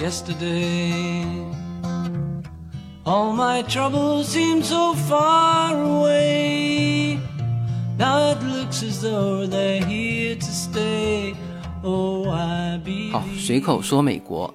yesterday. All my troubles seem so far away. Now it looks as though they're here to stay. Oh, I be. 好随口说美国。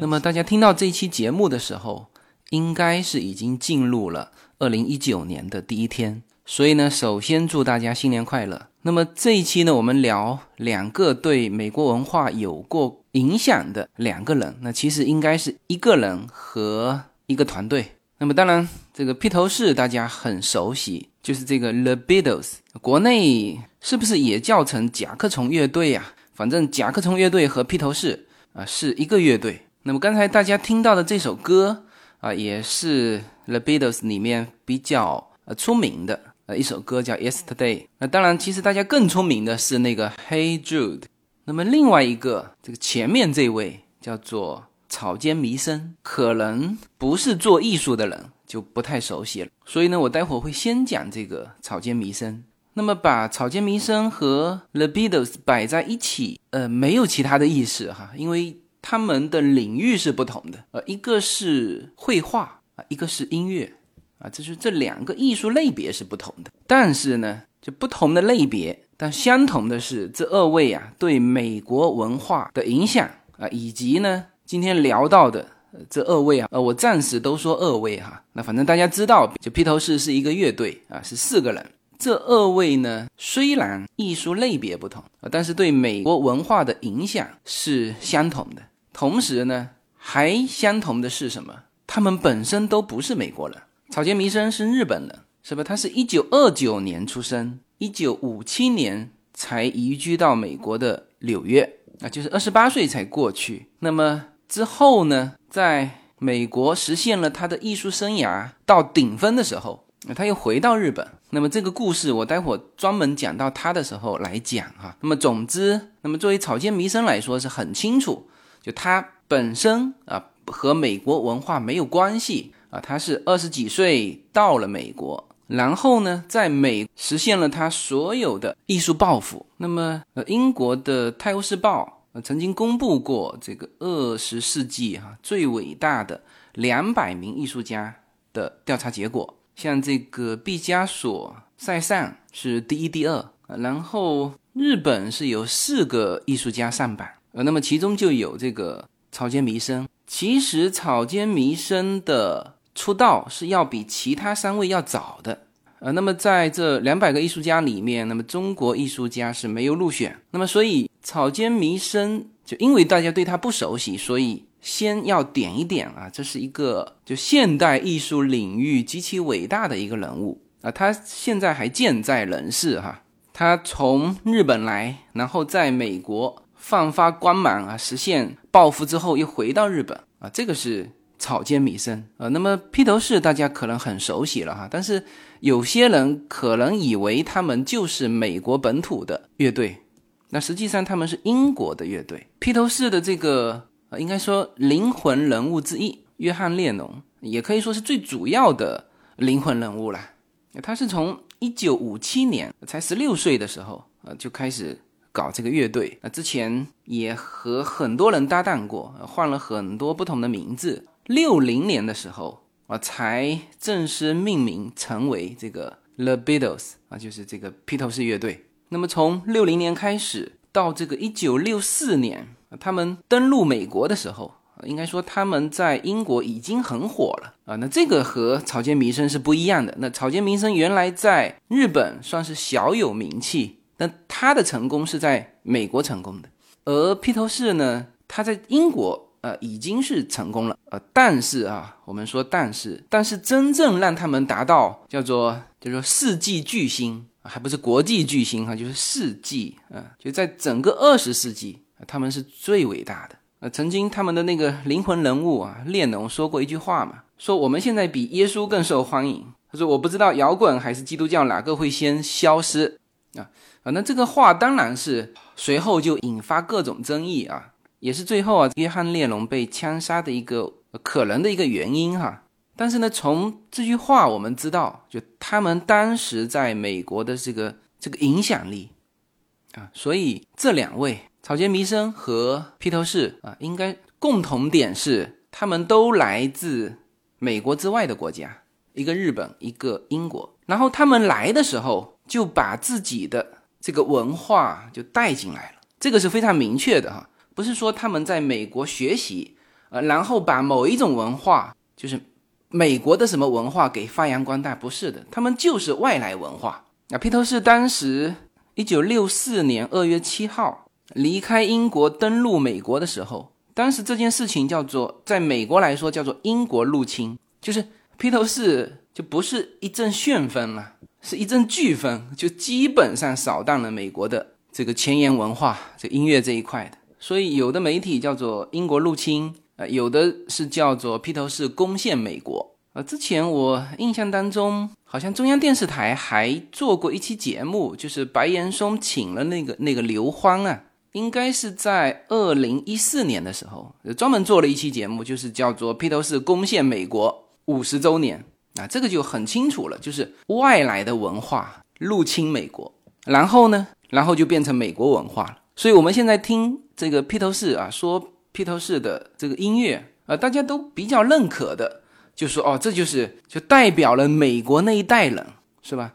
那么大家听到这一期节目的时候，应该是已经进入了二零一九年的第一天。所以呢，首先祝大家新年快乐。那么这一期呢，我们聊两个对美国文化有过影响的两个人。那其实应该是一个人和一个团队。那么当然，这个披头士大家很熟悉，就是这个 The Beatles，国内是不是也叫成甲壳虫乐队呀、反正甲壳虫乐队和披头士啊是一个乐队。那么刚才大家听到的这首歌啊，也是 The Beatles 里面比较呃出名的呃一首歌，叫 Yesterday。那当然，其实大家更出名的是那个 Hey Jude。那么另外一个，这个前面这位叫做草间弥生，可能不是做艺术的人就不太熟悉了。所以呢，我待会儿会先讲这个草间弥生。那么把草间弥生和 The Beatles 摆在一起，呃，没有其他的意思哈，因为他们的领域是不同的，呃，一个是绘画啊，一个是音乐啊，这是这两个艺术类别是不同的。但是呢，就不同的类别，但相同的是，这二位啊对美国文化的影响啊，以及呢今天聊到的。这二位啊，呃，我暂时都说二位哈。那反正大家知道，就披头士是一个乐队啊，是四个人。这二位呢，虽然艺术类别不同，呃但是对美国文化的影响是相同的。同时呢，还相同的是什么？他们本身都不是美国人。草间弥生是日本人，是吧？他是一九二九年出生，一九五七年才移居到美国的纽约，啊，就是二十八岁才过去。那么之后呢，在美国实现了他的艺术生涯到顶峰的时候，他又回到日本。那么这个故事我待会专门讲到他的时候来讲哈。那么总之，那么作为草间弥生来说是很清楚，就他本身啊和美国文化没有关系啊，他是二十几岁到了美国，然后呢在美实现了他所有的艺术抱负。那么呃，英国的《泰晤士报》呃曾经公布过这个二十世纪哈、最伟大的两百名艺术家的调查结果。像这个毕加索、塞尚是第一、第二，然后日本是有四个艺术家上榜，呃，那么其中就有这个草间弥生。其实草间弥生的出道是要比其他三位要早的，呃，那么在这两百个艺术家里面，那么中国艺术家是没有入选，那么所以草间弥生就因为大家对他不熟悉，所以先要点一点啊，这是一个就现代艺术领域极其伟大的一个人物。啊，他现在还健在人世哈。他从日本来，然后在美国放发光芒啊，实现抱负之后又回到日本。啊，这个是草间弥生啊。那么披头士大家可能很熟悉了哈，但是有些人可能以为他们就是美国本土的乐队，那实际上他们是英国的乐队。披头士的这个呃，应该说灵魂人物之一，约翰列侬也可以说是最主要的灵魂人物啦。他是从一九五七年才十六岁的时候，呃，就开始搞这个乐队。那之前也和很多人搭档过，换了很多不同的名字。六零年的时候啊，才正式命名成为这个 The Beatles 啊，就是这个披头士乐队。那么从六零年开始到这个一九六四年，他们登陆美国的时候。应该说他们在英国已经很火了啊，那这个和草间弥生是不一样的。那草间弥生原来在日本算是小有名气，但他的成功是在美国成功的，而披头士呢，他在英国呃已经是成功了，呃，但是啊，我们说但是，但是真正让他们达到叫做叫做世纪巨星，还不是国际巨星哈，就是世纪啊，就在整个二十世纪，他们是最伟大的。呃，曾经他们的那个灵魂人物啊，列侬说过一句话嘛，说我们现在比耶稣更受欢迎。他说我不知道摇滚还是基督教哪个会先消失啊啊！那这个话当然是随后就引发各种争议啊，也是最后啊，约翰列侬被枪杀的一个可能的一个原因哈。但是呢，从这句话我们知道，就他们当时在美国的这个这个影响力啊，所以这两位。草间弥生和披头士啊，应该共同点是他们都来自美国之外的国家，一个日本，一个英国。然后他们来的时候就把自己的这个文化就带进来了，这个是非常明确的哈，不是说他们在美国学习，呃，然后把某一种文化，就是美国的什么文化给发扬光大，不是的，他们就是外来文化。那披头士当时一九六四年二月七号。离开英国登陆美国的时候，当时这件事情叫做，在美国来说叫做英国入侵，就是披头士就不是一阵旋风了，是一阵飓风，就基本上扫荡了美国的这个前沿文化，这音乐这一块的。所以有的媒体叫做英国入侵，呃，有的是叫做披头士攻陷美国。呃，之前我印象当中，好像中央电视台还做过一期节目，就是白岩松请了那个那个刘欢啊。应该是在二零一四年的时候，专门做了一期节目，就是叫做《披头士攻陷美国五十周年》啊，这个就很清楚了，就是外来的文化入侵美国，然后呢，然后就变成美国文化了。所以我们现在听这个披头士啊，说披头士的这个音乐啊，大家都比较认可的，就说哦，这就是就代表了美国那一代人，是吧？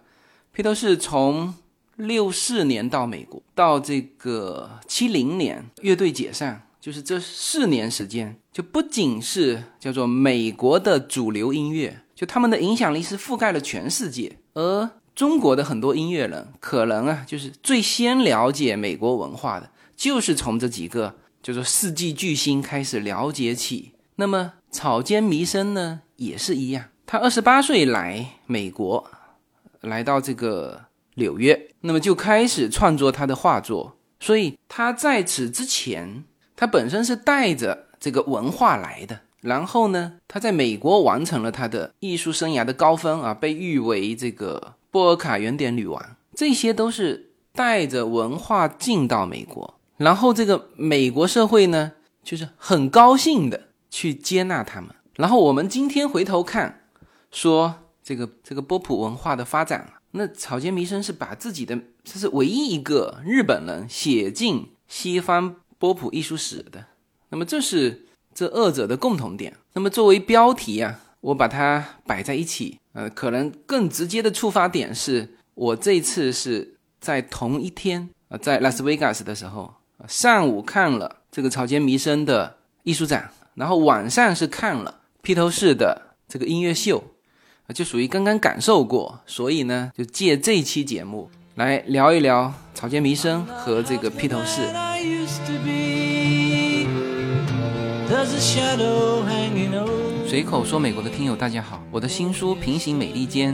披头士从。六四年到美国，到这个七零年乐队解散，就是这四年时间，就不仅是叫做美国的主流音乐，就他们的影响力是覆盖了全世界。而中国的很多音乐人，可能啊，就是最先了解美国文化的，就是从这几个就是世纪巨星开始了解起。那么草间弥生呢，也是一样，他二十八岁来美国，来到这个。纽约，那么就开始创作他的画作。所以他在此之前，他本身是带着这个文化来的。然后呢，他在美国完成了他的艺术生涯的高峰啊，被誉为这个波尔卡原点女王。这些都是带着文化进到美国，然后这个美国社会呢，就是很高兴的去接纳他们。然后我们今天回头看，说这个这个波普文化的发展。那草间弥生是把自己的，这是唯一一个日本人写进西方波普艺术史的。那么这是这二者的共同点。那么作为标题啊，我把它摆在一起，呃，可能更直接的触发点是我这次是在同一天啊，在拉斯维加斯的时候，上午看了这个草间弥生的艺术展，然后晚上是看了披头士的这个音乐秀。就属于刚刚感受过，所以呢，就借这期节目来聊一聊草间弥生和这个披头士。随口说，美国的听友大家好，我的新书《平行美利坚》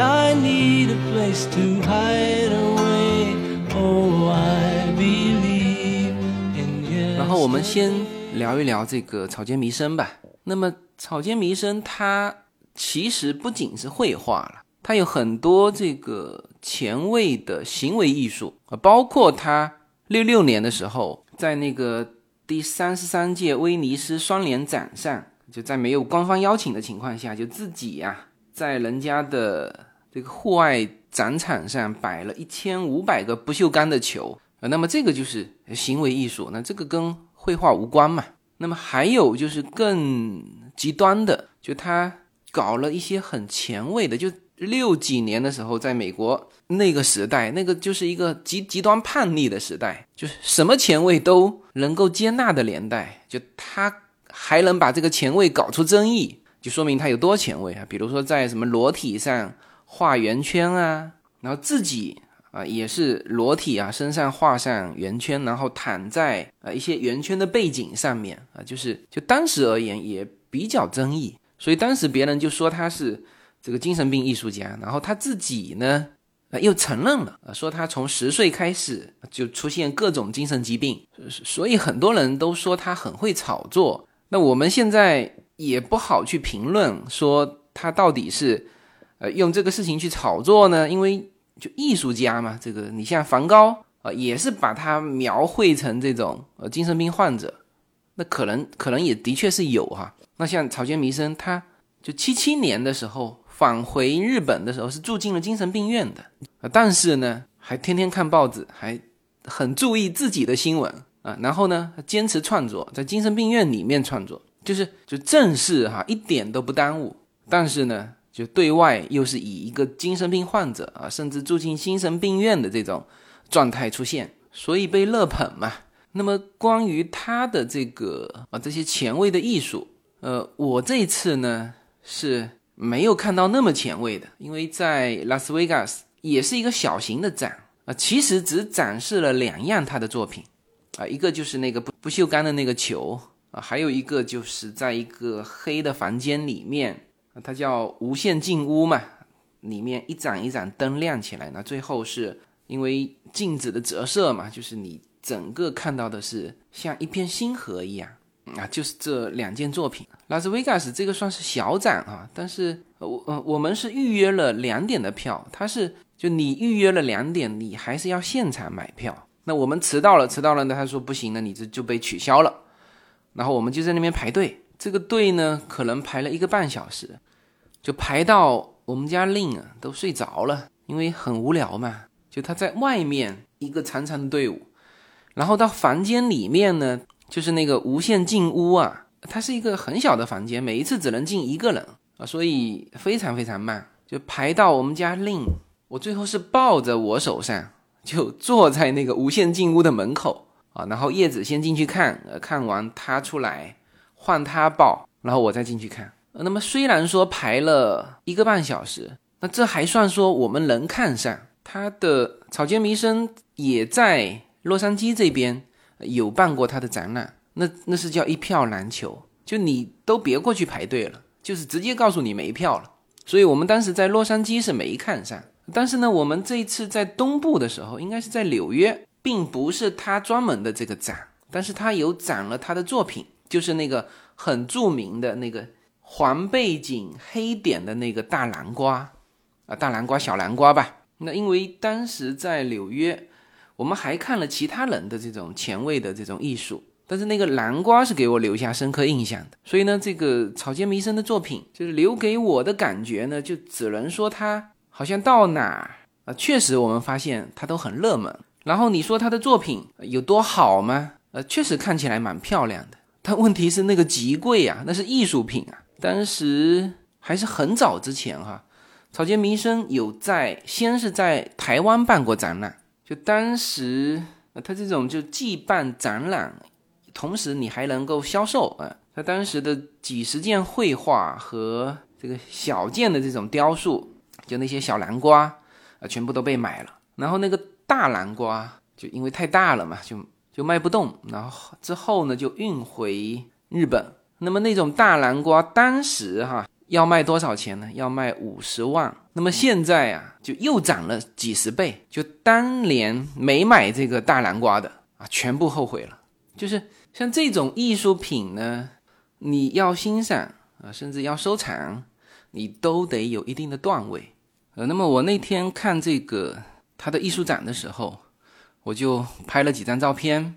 I need a place to hide away oh i believe in you 然后我们先聊一聊这个草间弥生吧。那么。草间弥生他其实不仅是绘画了，他有很多这个前卫的行为艺术啊，包括他六六年的时候，在那个第三十三届威尼斯双年展上，就在没有官方邀请的情况下，就自己呀在人家的这个户外展场上摆了一千五百个不锈钢的球啊，那么这个就是行为艺术，那这个跟绘画无关嘛。那么还有就是更。极端的，就他搞了一些很前卫的，就六几年的时候，在美国那个时代，那个就是一个极极端叛逆的时代，就是什么前卫都能够接纳的年代。就他还能把这个前卫搞出争议，就说明他有多前卫啊！比如说在什么裸体上画圆圈啊，然后自己啊也是裸体啊，身上画上圆圈，然后躺在啊一些圆圈的背景上面啊，就是就当时而言也。比较争议，所以当时别人就说他是这个精神病艺术家，然后他自己呢，呃，又承认了，呃，说他从十岁开始就出现各种精神疾病，所以很多人都说他很会炒作。那我们现在也不好去评论说他到底是，呃，用这个事情去炒作呢？因为就艺术家嘛，这个你像梵高啊，也是把他描绘成这种呃精神病患者，那可能可能也的确是有哈。那像草间弥生，他就七七年的时候。返回日本的时候是住进了精神病院的啊，但是呢，还天天看报纸，还很注意自己的新闻啊。然后呢，坚持创作，在精神病院里面创作，就是就正式哈，一点都不耽误。但是呢，就对外又是以一个精神病患者啊，甚至住进精神病院的这种状态出现，所以被热捧嘛。那么关于他的这个啊这些前卫的艺术，呃，我这一次呢是。没有看到那么前卫的，因为在拉斯维加斯也是一个小型的展啊，其实只展示了两样他的作品啊，一个就是那个不不锈钢的那个球啊，还有一个就是在一个黑的房间里面，它叫无限镜屋嘛，里面一盏一盏灯亮起来，那最后是因为镜子的折射嘛，就是你整个看到的是像一片星河一样。啊，就是这两件作品，拉斯维加斯这个算是小展啊，但是我呃我们是预约了两点的票，它是就你预约了两点，你还是要现场买票。那我们迟到了，迟到了呢，他说不行了，你这就被取消了。然后我们就在那边排队，这个队呢可能排了一个半小时，就排到我们家令啊都睡着了，因为很无聊嘛。就他在外面一个长长的队伍，然后到房间里面呢。就是那个无限进屋啊，它是一个很小的房间，每一次只能进一个人啊，所以非常非常慢，就排到我们家令，我最后是抱着我手上就坐在那个无限进屋的门口啊，然后叶子先进去看，呃，看完他出来换他报，然后我再进去看。那么虽然说排了一个半小时，那这还算说我们能看上他的草间弥生也在洛杉矶这边。有办过他的展览，那那是叫一票难求，就你都别过去排队了，就是直接告诉你没票了。所以我们当时在洛杉矶是没看上，但是呢，我们这一次在东部的时候，应该是在纽约，并不是他专门的这个展，但是他有展了他的作品，就是那个很著名的那个黄背景黑点的那个大南瓜啊，大南瓜小南瓜吧。那因为当时在纽约。我们还看了其他人的这种前卫的这种艺术，但是那个南瓜是给我留下深刻印象的。所以呢，这个草间弥生的作品，就是留给我的感觉呢，就只能说他好像到哪啊，确实我们发现他都很热门。然后你说他的作品有多好吗？呃，确实看起来蛮漂亮的。但问题是那个极贵啊，那是艺术品啊。当时还是很早之前哈，草间弥生有在先是在台湾办过展览。就当时，他这种就既办展览，同时你还能够销售啊。他当时的几十件绘画和这个小件的这种雕塑，就那些小南瓜啊，全部都被买了。然后那个大南瓜，就因为太大了嘛，就就卖不动。然后之后呢，就运回日本。那么那种大南瓜，当时哈。要卖多少钱呢？要卖五十万。那么现在啊，就又涨了几十倍。就当年没买这个大南瓜的啊，全部后悔了。就是像这种艺术品呢，你要欣赏啊，甚至要收藏，你都得有一定的段位。呃，那么我那天看这个他的艺术展的时候，我就拍了几张照片，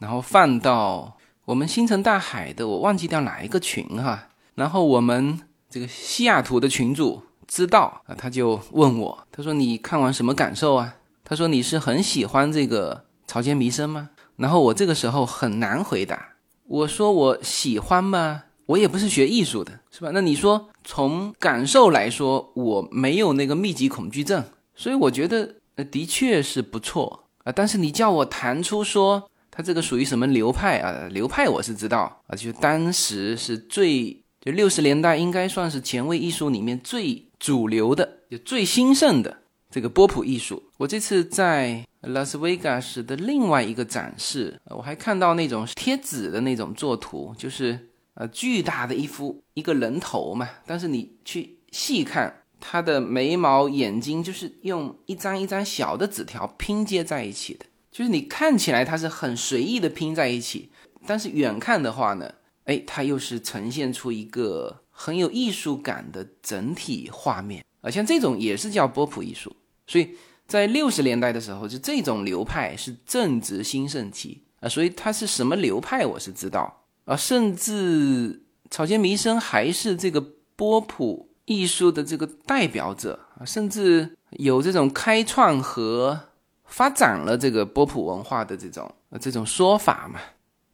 然后放到我们星辰大海的，我忘记掉哪一个群哈，然后我们。这个西雅图的群主知道啊，他就问我，他说：“你看完什么感受啊？”他说：“你是很喜欢这个草间弥生吗？”然后我这个时候很难回答，我说：“我喜欢吗？我也不是学艺术的，是吧？那你说从感受来说，我没有那个密集恐惧症，所以我觉得呃的确是不错但是你叫我谈出说他这个属于什么流派啊？流派我是知道啊，就当时是最。”就六十年代应该算是前卫艺术里面最主流的、就最兴盛的这个波普艺术。我这次在拉斯维加斯的另外一个展示，我还看到那种贴纸的那种作图，就是呃巨大的一幅一个人头嘛。但是你去细看，他的眉毛、眼睛就是用一张一张小的纸条拼接在一起的，就是你看起来它是很随意的拼在一起，但是远看的话呢，哎，它又是呈现出一个很有艺术感的整体画面啊，像这种也是叫波普艺术。所以在六十年代的时候，就这种流派是正值兴盛期啊，所以它是什么流派我是知道啊，甚至草间弥生还是这个波普。艺术的这个代表者啊，甚至有这种开创和发展了这个波普文化的这种这种说法嘛。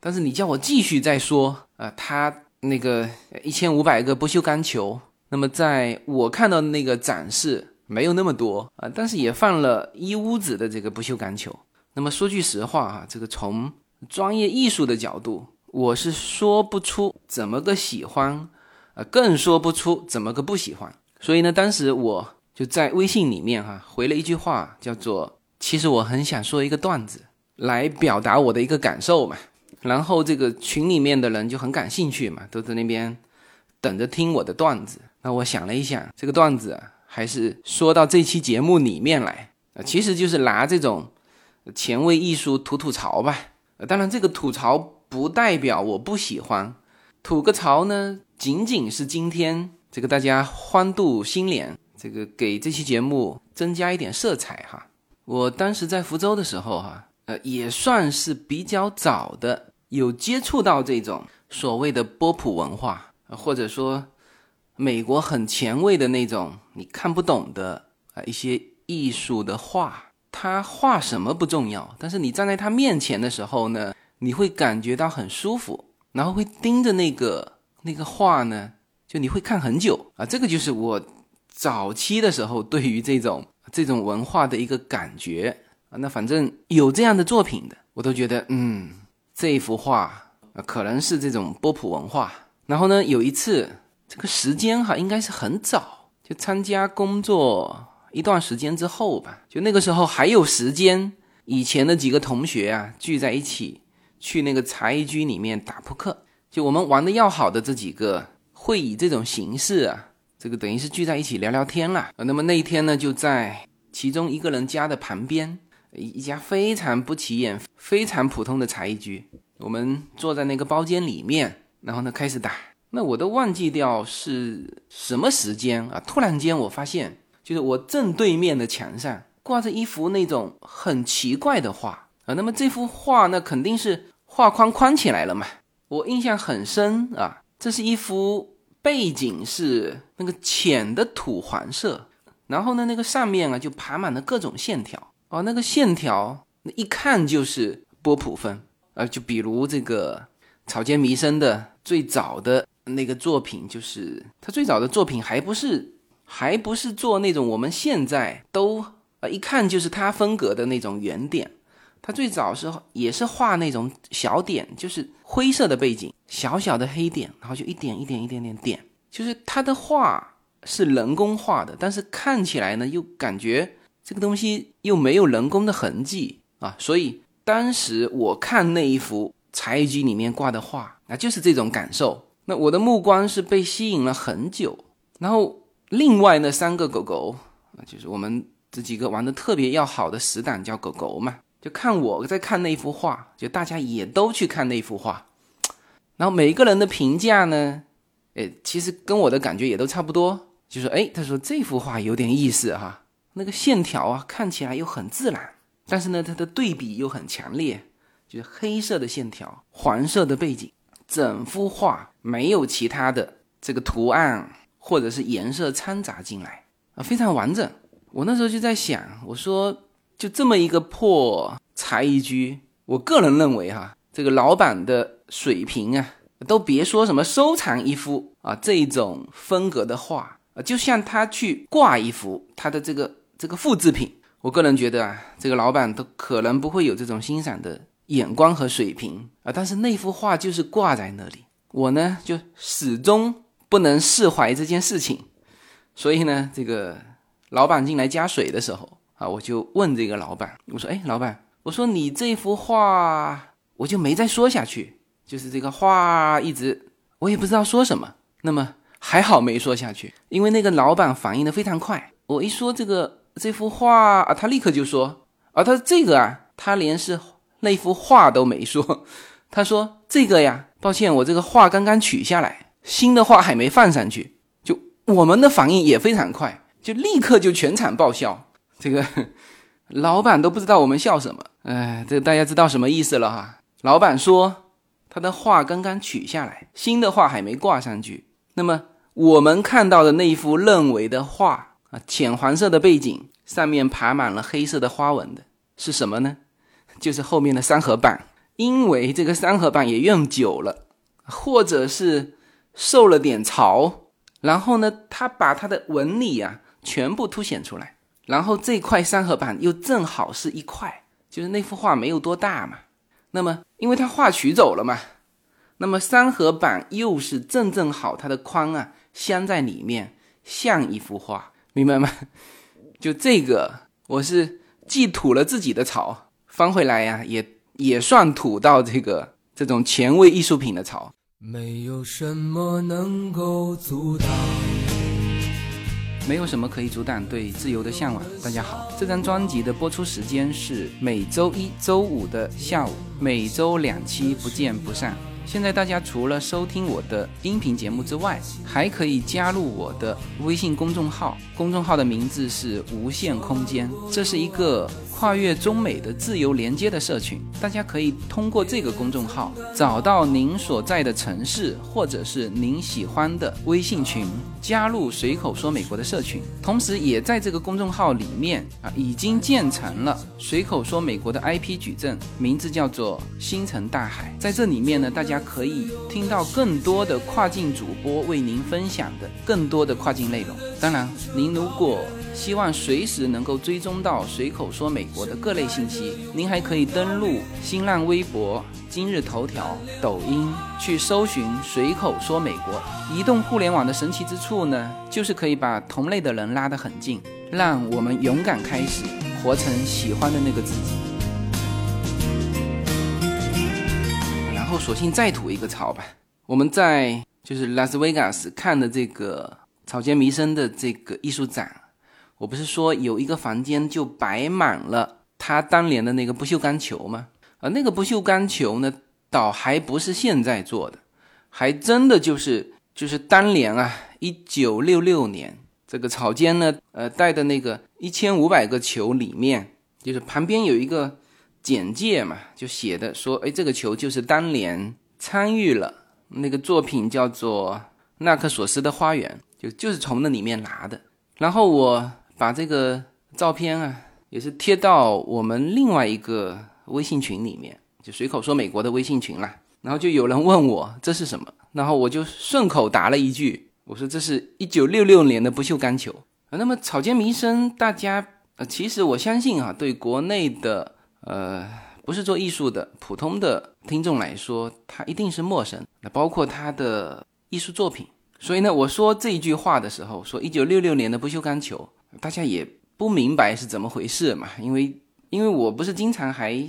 但是你叫我继续再说啊，他那个一千五百个不锈钢球，那么在我看到的那个展示没有那么多啊，但是也放了一屋子的这个不锈钢球。那么说句实话啊，这个从专业艺术的角度，我是说不出怎么个喜欢。啊，更说不出怎么个不喜欢。所以呢，当时我就在微信里面哈回了一句话，叫做“其实我很想说一个段子来表达我的一个感受嘛”。然后这个群里面的人就很感兴趣嘛，都在那边等着听我的段子。那我想了一想，这个段子啊，还是说到这期节目里面来啊，其实就是拿这种前卫艺术吐吐槽吧。当然，这个吐槽不代表我不喜欢，吐个槽呢。仅仅是今天这个大家欢度新年，这个给这期节目增加一点色彩哈。我当时在福州的时候哈，呃，也算是比较早的有接触到这种所谓的波普文化，或者说美国很前卫的那种你看不懂的啊一些艺术的画。他画什么不重要，但是你站在他面前的时候呢，你会感觉到很舒服，然后会盯着那个。那个画呢，就你会看很久啊，这个就是我早期的时候对于这种这种文化的一个感觉啊。那反正有这样的作品的，我都觉得嗯，这幅画可能是这种波普文化。然后呢，有一次这个时间哈，应该是很早，就参加工作一段时间之后吧，就那个时候还有时间，以前的几个同学啊聚在一起去那个茶艺居里面打扑克。就我们玩的要好的这几个，会以这种形式啊，这个等于是聚在一起聊聊天了。那么那一天呢，就在其中一个人家的旁边，一一家非常不起眼、非常普通的茶艺居。我们坐在那个包间里面，然后呢开始打。那我都忘记掉是什么时间啊！突然间我发现，就是我正对面的墙上挂着一幅那种很奇怪的画啊。那么这幅画那肯定是画框框起来了嘛。我印象很深啊，这是一幅背景是那个浅的土黄色，然后呢，那个上面啊就爬满了各种线条哦，那个线条那一看就是波普风啊，就比如这个草间弥生的最早的那个作品，就是他最早的作品还不是还不是做那种我们现在都啊一看就是他风格的那种圆点。他最早是也是画那种小点，就是灰色的背景，小小的黑点，然后就一点一点一点点点，就是他的画是人工画的，但是看起来呢又感觉这个东西又没有人工的痕迹啊，所以当时我看那一幅茶艺机里面挂的画，那就是这种感受。那我的目光是被吸引了很久，然后另外那三个狗狗，就是我们这几个玩的特别要好的死党叫狗狗嘛。就看我在看那幅画，就大家也都去看那幅画，然后每一个人的评价呢，诶，其实跟我的感觉也都差不多，就说，诶，他说这幅画有点意思哈，那个线条啊看起来又很自然，但是呢它的对比又很强烈，就是黑色的线条，黄色的背景，整幅画没有其他的这个图案或者是颜色掺杂进来啊，非常完整。我那时候就在想，我说。就这么一个破茶艺居，我个人认为哈，这个老板的水平啊，都别说什么收藏一幅啊这种风格的画啊，就像他去挂一幅他的这个这个复制品，我个人觉得啊，这个老板都可能不会有这种欣赏的眼光和水平啊。但是那幅画就是挂在那里，我呢就始终不能释怀这件事情，所以呢，这个老板进来加水的时候。啊，我就问这个老板，我说：“哎，老板，我说你这幅画，我就没再说下去，就是这个画一直我也不知道说什么。那么还好没说下去，因为那个老板反应的非常快。我一说这个这幅画啊，他立刻就说啊，他这个啊，他连是那幅画都没说，他说这个呀，抱歉，我这个画刚刚取下来，新的画还没放上去。就我们的反应也非常快，就立刻就全场爆笑。这个 老板都不知道我们笑什么，哎，这大家知道什么意思了哈？老板说他的画刚刚取下来，新的画还没挂上去。那么我们看到的那一幅认为的画啊，浅黄色的背景上面爬满了黑色的花纹的是什么呢？就是后面的三合板，因为这个三合板也用久了，或者是受了点潮，然后呢，它把它的纹理啊全部凸显出来，然后这块三合板又正好是一块，就是那幅画没有多大嘛。那么，因为它画取走了嘛，那么三合板又是正正好，它的框啊镶在里面，像一幅画，明白吗？就这个，我是既吐了自己的槽，翻回来呀，也也算吐到这个这种前卫艺术品的槽。没有什么能够阻挡。没有什么可以阻挡对自由的向往。大家好，这张专辑的播出时间是每周一周五的下午，每周两期，不见不散。现在大家除了收听我的音频节目之外，还可以加入我的微信公众号，公众号的名字是无限空间，这是一个。跨越中美的自由连接的社群，大家可以通过这个公众号找到您所在的城市或者是您喜欢的微信群，加入随口说美国的社群。同时，也在这个公众号里面啊，已经建成了随口说美国的 IP 矩阵，名字叫做星辰大海。在这里面呢，大家可以听到更多的跨境主播为您分享的更多的跨境内容。当然，您如果希望随时能够追踪到随口说美我的各类信息。您还可以登录新浪微博、今日头条、抖音去搜寻“随口说美国”。移动互联网的神奇之处呢，就是可以把同类的人拉得很近，让我们勇敢开始，活成喜欢的那个自己。然后，索性再吐一个槽吧。我们在就是拉斯维加斯看的这个草间弥生的这个艺术展。我不是说有一个房间就摆满了他当年的那个不锈钢球吗？而那个不锈钢球呢，倒还不是现在做的，还真的就是就是当年啊，一九六六年这个草间呢，呃带的那个一千五百个球里面，就是旁边有一个简介嘛，就写的说，哎，这个球就是当年参与了那个作品叫做纳克索斯的花园，就就是从那里面拿的，然后我。把这个照片啊，也是贴到我们另外一个微信群里面，就随口说美国的微信群啦。然后就有人问我这是什么，然后我就顺口答了一句，我说这是一九六六年的不锈钢球。那么草间弥生，大家呃，其实我相信啊，对国内的呃不是做艺术的普通的听众来说，他一定是陌生。那包括他的艺术作品，所以呢，我说这一句话的时候，说一九六六年的不锈钢球。大家也不明白是怎么回事嘛，因为因为我不是经常还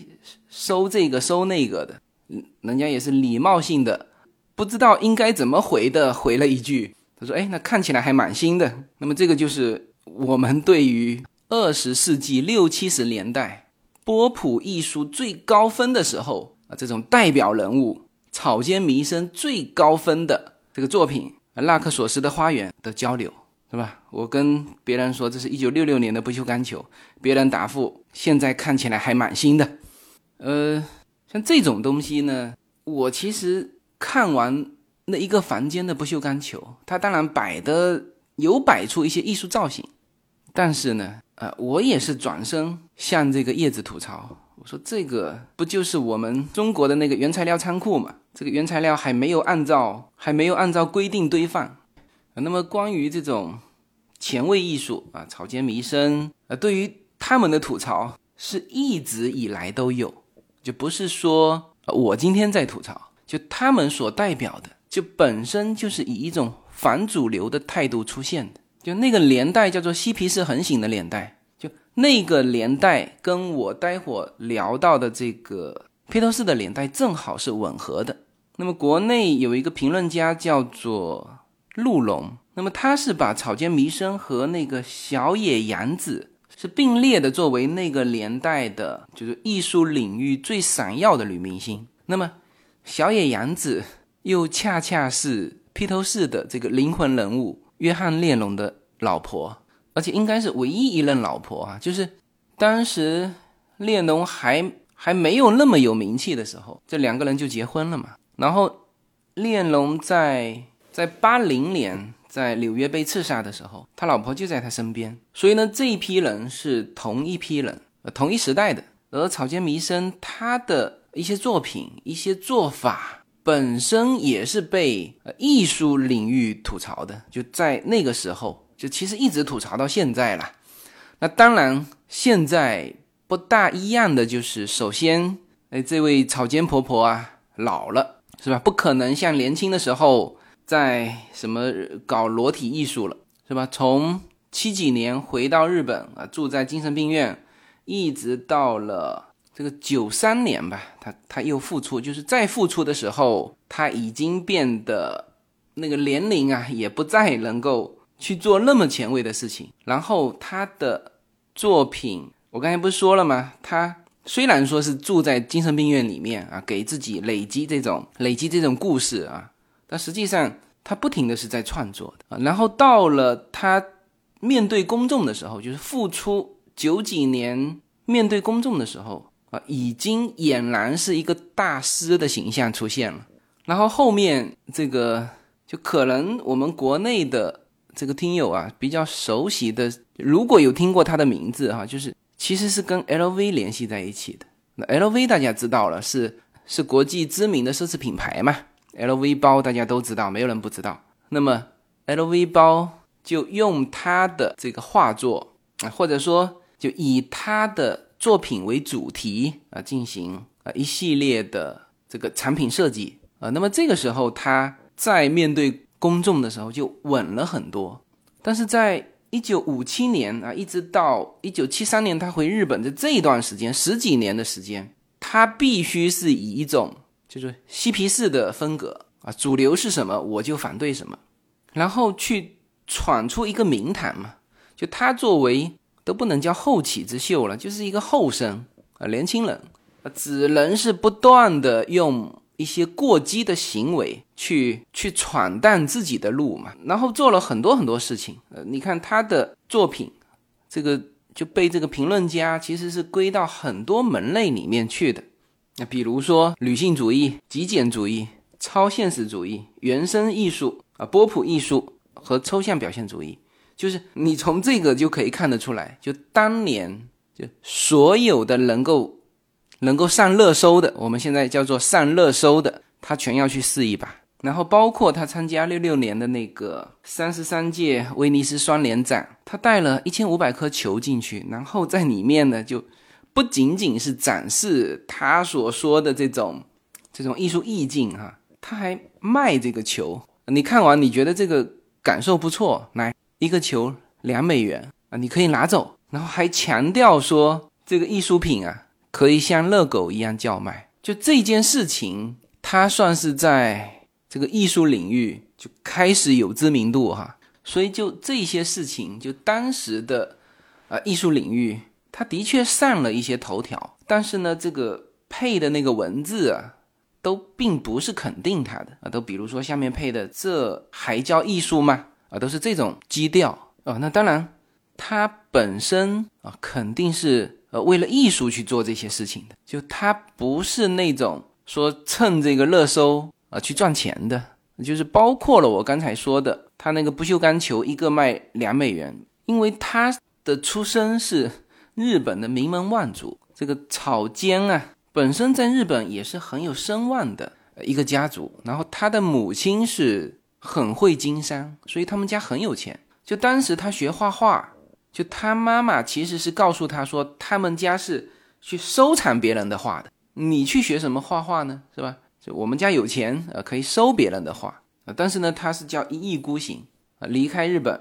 收这个收那个的，嗯人家也是礼貌性的，不知道应该怎么回的回了一句，他说：“哎，那看起来还蛮新的。”那么这个就是我们对于二十世纪六七十年代波普艺术最高分的时候啊，这种代表人物草间弥生最高分的这个作品《纳克索斯的花园》的交流。是吧？我跟别人说这是一九六六年的不锈钢球，别人答复现在看起来还蛮新的。呃，像这种东西呢，我其实看完那一个房间的不锈钢球，它当然摆的有摆出一些艺术造型，但是呢，呃，我也是转身向这个叶子吐槽，我说这个不就是我们中国的那个原材料仓库嘛？这个原材料还没有按照还没有按照规定堆放。那么关于这种。前卫艺术啊，草间弥生啊，对于他们的吐槽是一直以来都有，就不是说我今天在吐槽，就他们所代表的，就本身就是以一种反主流的态度出现的。就那个年代叫做嬉皮士横行的年代，就那个年代跟我待会聊到的这个披头士的年代正好是吻合的。那么国内有一个评论家叫做鹿茸。那么他是把草间弥生和那个小野洋子是并列的，作为那个年代的，就是艺术领域最闪耀的女明星。那么小野洋子又恰恰是披头士的这个灵魂人物约翰列侬的老婆，而且应该是唯一一任老婆啊，就是当时列侬还还没有那么有名气的时候，这两个人就结婚了嘛。然后，列侬在在八零年在纽约被刺杀的时候，他老婆就在他身边。所以呢，这一批人是同一批人，呃，同一时代的。而草间弥生他的一些作品、一些做法本身也是被艺术领域吐槽的。就在那个时候，就其实一直吐槽到现在了。那当然，现在不大一样的就是，首先，哎，这位草间婆婆啊，老了。是吧？不可能像年轻的时候在什么搞裸体艺术了，是吧？从七几年回到日本啊，住在精神病院，一直到了这个九三年吧，他他又复出，就是再复出的时候，他已经变得那个年龄啊，也不再能够去做那么前卫的事情。然后他的作品，我刚才不是说了吗？他。虽然说是住在精神病院里面啊，给自己累积这种累积这种故事啊，但实际上他不停的是在创作的啊。然后到了他面对公众的时候，就是复出九几年面对公众的时候啊，已经俨然是一个大师的形象出现了。然后后面这个就可能我们国内的这个听友啊比较熟悉的，如果有听过他的名字哈，就是。其实是跟 LV 联系在一起的。那 LV 大家知道了，是是国际知名的奢侈品牌嘛？LV 包大家都知道，没有人不知道。那么 LV 包就用他的这个画作啊，或者说就以他的作品为主题啊，进行啊一系列的这个产品设计啊。那么这个时候他在面对公众的时候就稳了很多，但是在一九五七年啊，一直到一九七三年，他回日本的这一段时间，十几年的时间，他必须是以一种就是嬉皮士的风格啊，主流是什么我就反对什么，然后去闯出一个名堂嘛。就他作为都不能叫后起之秀了，就是一个后生啊，年轻人，只能是不断的用。一些过激的行为，去去闯荡自己的路嘛，然后做了很多很多事情。呃，你看他的作品，这个就被这个评论家其实是归到很多门类里面去的。那比如说女性主义、极简主义、超现实主义、原生艺术啊、波普艺术和抽象表现主义，就是你从这个就可以看得出来，就当年就所有的能够。能够上热搜的，我们现在叫做上热搜的，他全要去试一把。然后包括他参加六六年的那个三十三届威尼斯双年展，他带了一千五百颗球进去，然后在里面呢，就不仅仅是展示他所说的这种这种艺术意境哈，他还卖这个球。你看完你觉得这个感受不错，来一个球两美元啊，你可以拿走。然后还强调说这个艺术品啊。可以像热狗一样叫卖，就这件事情，它算是在这个艺术领域就开始有知名度哈。所以就这些事情，就当时的呃艺术领域，他的确上了一些头条。但是呢，这个配的那个文字啊，都并不是肯定他的啊，都比如说下面配的这还叫艺术吗？啊，都是这种基调啊。那当然，他本身啊肯定是。呃，为了艺术去做这些事情的，就他不是那种说蹭这个热搜啊去赚钱的，就是包括了我刚才说的，他那个不锈钢球一个卖两美元，因为他的出身是日本的名门望族，这个草间啊本身在日本也是很有声望的一个家族，然后他的母亲是很会经商，所以他们家很有钱，就当时他学画画。就他妈妈其实是告诉他说，他们家是去收藏别人的画的。你去学什么画画呢？是吧？就我们家有钱，呃，可以收别人的画啊。但是呢，他是叫一意孤行啊，离开日本，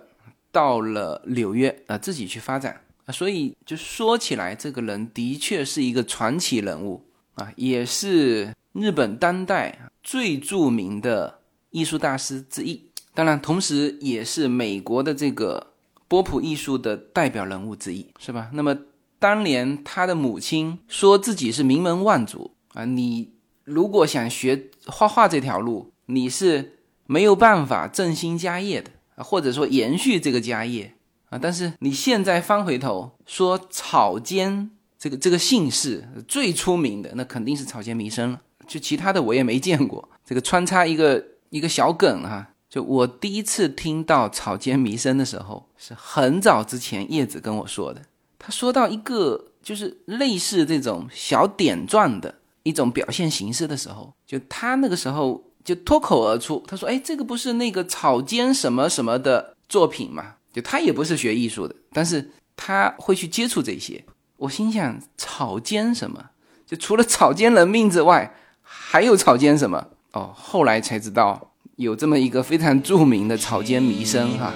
到了纽约啊，自己去发展啊。所以就说起来，这个人的确是一个传奇人物啊，也是日本当代最著名的艺术大师之一。当然，同时也是美国的这个波普艺术的代表人物之一，是吧？那么当年他的母亲说自己是名门望族啊，你如果想学画画这条路，你是没有办法振兴家业的，或者说延续这个家业但是你现在翻回头说草间这个这个姓氏最出名的，那肯定是草间弥生了。就其他的我也没见过。这个穿插一个一个小梗哈，就我第一次听到草间弥生的时候，是很早之前叶子跟我说的。他说到一个就是类似这种小点状的一种表现形式的时候，就他那个时候就脱口而出，他说：“哎，这个不是那个草间什么什么的作品吗？”就他也不是学艺术的，但是他会去接触这些。我心想，草间什么？就除了草间人命之外，还有草间什么？哦，后来才知道有这么一个非常著名的草间弥生哈。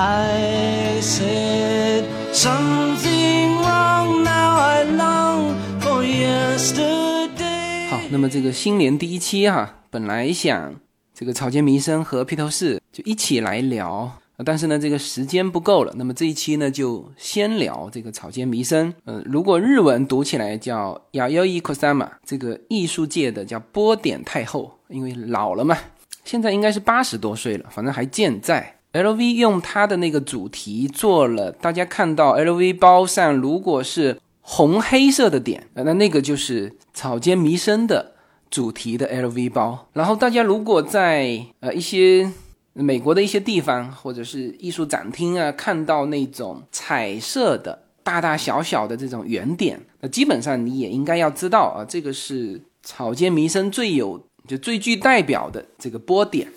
I said something，那么这个新年第一期哈，本来想这个草间弥生和披头士就一起来聊，但是呢，这个时间不够了。那么这一期呢，就先聊这个草间弥生。呃，如果日文读起来叫亚优伊 cosama，这个艺术界的叫波点太后，因为老了嘛。现在应该是八十多岁了，反正还健在。LV 用它的那个主题做了，大家看到 LV 包上如果是红黑色的点，那那个就是草间弥生的主题的 LV 包。然后大家如果在呃一些美国的一些地方或者是艺术展厅啊，看到那种彩色的大大小小的这种圆点，那基本上你也应该要知道啊，这个是草间弥生最有。就最具代表的这个波点，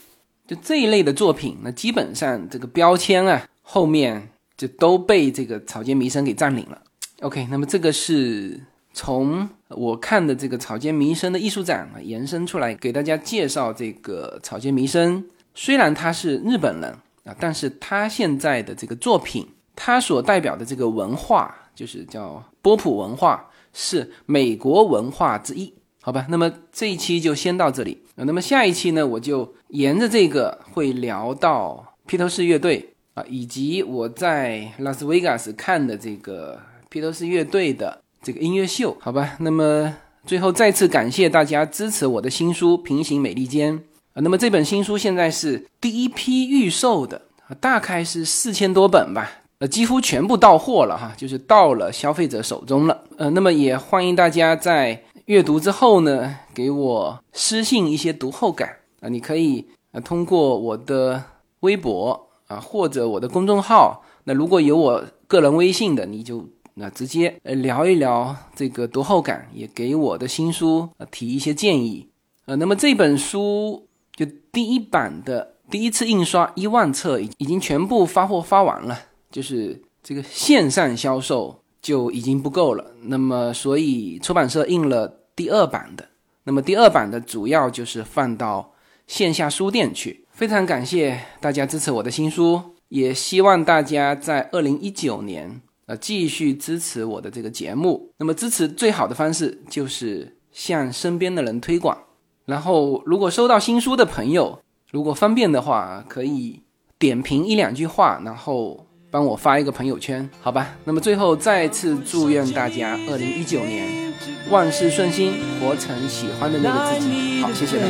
就这一类的作品，那基本上这个标签啊，后面就都被这个草间弥生给占领了。OK，那么这个是从我看的这个草间弥生的艺术展啊延伸出来给大家介绍这个草间弥生。虽然他是日本人啊，但是他现在的这个作品，他所代表的这个文化，就是叫波普文化，是美国文化之一。好吧，那么这一期就先到这里。那么下一期呢，我就沿着这个会聊到披头士乐队啊，以及我在拉斯维加斯看的这个披头士乐队的这个音乐秀。好吧，那么最后再次感谢大家支持我的新书《平行美利坚》啊。那么这本新书现在是第一批预售的，大概是四千多本吧，呃，几乎全部到货了哈，就是到了消费者手中了。呃，那么也欢迎大家在。阅读之后呢，给我私信一些读后感啊，你可以啊通过我的微博啊或者我的公众号，那如果有我个人微信的，你就那直接呃聊一聊这个读后感，也给我的新书呃提一些建议呃，那么这本书就第一版的第一次印刷一万册已已经全部发货发完了，就是这个线上销售就已经不够了，那么所以出版社印了。第二版的，那么第二版的主要就是放到线下书店去。非常感谢大家支持我的新书，也希望大家在二零一九年继续支持我的这个节目。那么支持最好的方式就是向身边的人推广。然后如果收到新书的朋友，如果方便的话，可以点评一两句话，然后帮我发一个朋友圈，好吧？那么最后再次祝愿大家二零一九年。万事顺心，活成喜欢的那个自己。好，谢谢大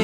家。